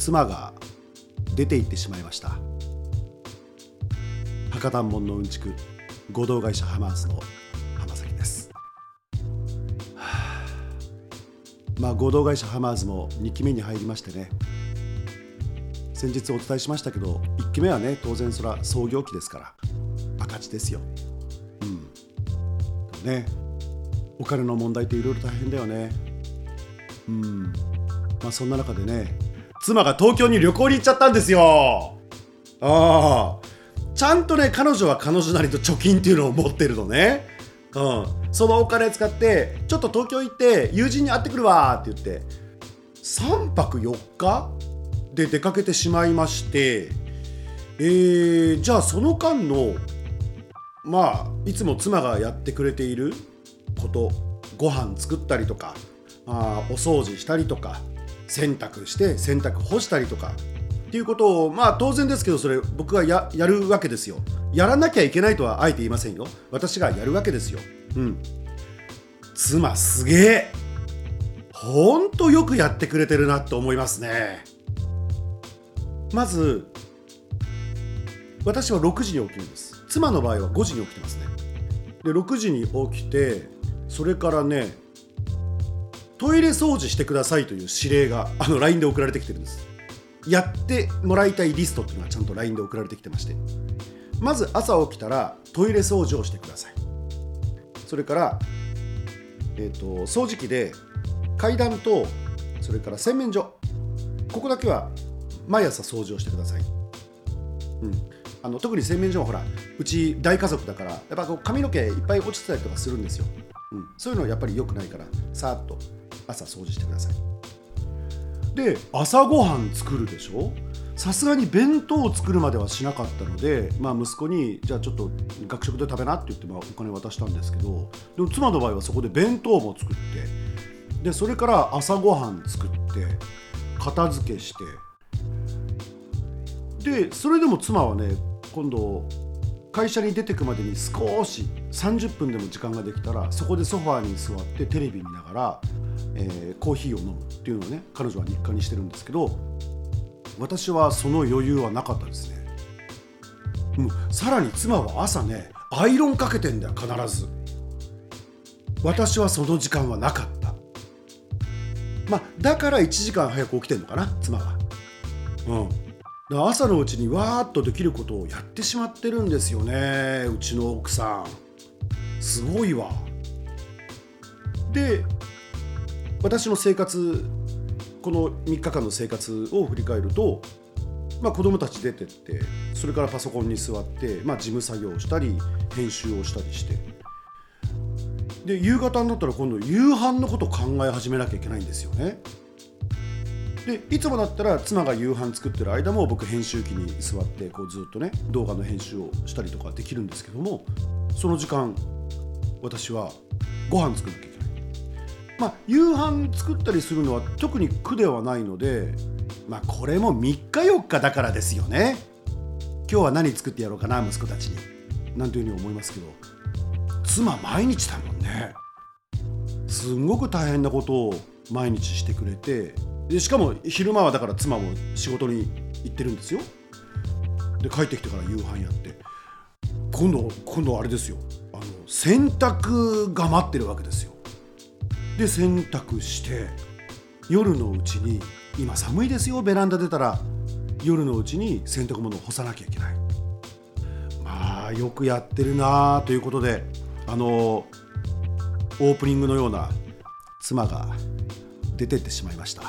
妻が出て行ってしまいました。博多門のうんちく合同会社ハマーズの浜崎です、は あまあ合同会社ハマーズも2期目に入りましてね。先日お伝えしましたけど1期目はね当然そら創業期ですから赤字ですよ。うん。ね。お金の問題っていろいろ大変だよね。うん。まあそんな中でね妻が東京に旅行に行っちゃったんですよ。ああ。ちゃんとね彼女は彼女なりと貯金っていうのを持ってるのね。うん。そのお金使ってちょっと東京行って友人に会ってくるわって言って。3泊4日で出かけてしまいまして。えー、じゃあその間のまあいつも妻がやってくれていることご飯作ったりとかあお掃除したりとか洗濯して洗濯干したりとかっていうことをまあ当然ですけどそれ僕がややるわけですよ。やらなきゃいけないとはあえて言いませんよ。私がやるわけですよ。うん。妻すげえ。ほんとよくやってくれてるなと思いますね。まず私は6時に起きるんです。妻の場合は5時に起きてますね。で6時に起きてそれからねトイレ掃除してくださいという指令があの LINE で送られてきてるんです。やってもらいたいリストっていうのがちゃんと LINE で送られてきてまして。まず朝起きたらトイレ掃除をしてください。それから、えー、と掃除機で階段とそれから洗面所。ここだけは毎朝掃除をしてください、うん、あの特に洗面所はほらうち大家族だからやっぱこう髪の毛いっぱい落ちてたりとかするんですよ、うん、そういうのはやっぱり良くないからさーっと朝掃除してください。で朝ごはん作るでしょ？さすがに弁当を作るまではしなかったので、まあ、息子にじゃあちょっと学食で食べなって言って、まあ、お金渡したんですけどでも妻の場合はそこで弁当も作ってでそれから朝ごはん作って片付けしてでそれでも妻はね今度会社に出てくまでに少し30分でも時間ができたらそこでソファーに座ってテレビ見ながら、えーコーヒーを飲むっていうのをね彼女は日課にしてるんですけど私はその余裕はなかったですね、うん、さらに妻は朝ねアイロンかけてんだよ必ず。私はその時間はなかった。まあだから1時間早く起きてんのかな妻は。うん。朝のうちにわーっとできることをやってしまってるんですよねうちの奥さん。すごいわ。で私の生活この3日間の生活を振り返ると、まあ、子供たち出てってそれからパソコンに座って、まあ、事務作業をしたり編集をしたりして。で夕方になったら今度夕飯のことを考え始めなきゃいけないんですよね。でいつもだったら妻が夕飯作ってる間も僕編集機に座ってこうずっとね動画の編集をしたりとかできるんですけどもその時間私はご飯作らなきゃいけない。まあ夕飯作ったりするのは特に苦ではないのでまあこれも3日4日だからですよね。今日は何作ってやろうかな息子たちに。なんていうふうに思いますけど妻毎日だもんねすんごく大変なことを毎日してくれてでしかも昼間はだから妻も仕事に行ってるんですよ。で帰ってきてから夕飯やって。今度今度あれですよ。あの洗濯が待ってるわけですよ。で洗濯して夜のうちに今寒いですよベランダ出たら。夜のうちに洗濯物を干さなきゃいけない。まあよくやってるなあということであのオープニングのような妻が出てってしまいました。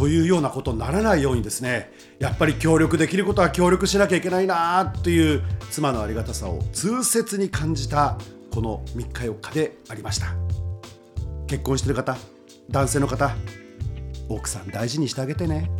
というようなことにならないようにですねやっぱり協力できることは協力しなきゃいけないなという妻のありがたさを痛切に感じたこの3日4日でありました。結婚してる方男性の方奥さん大事にしてあげてね。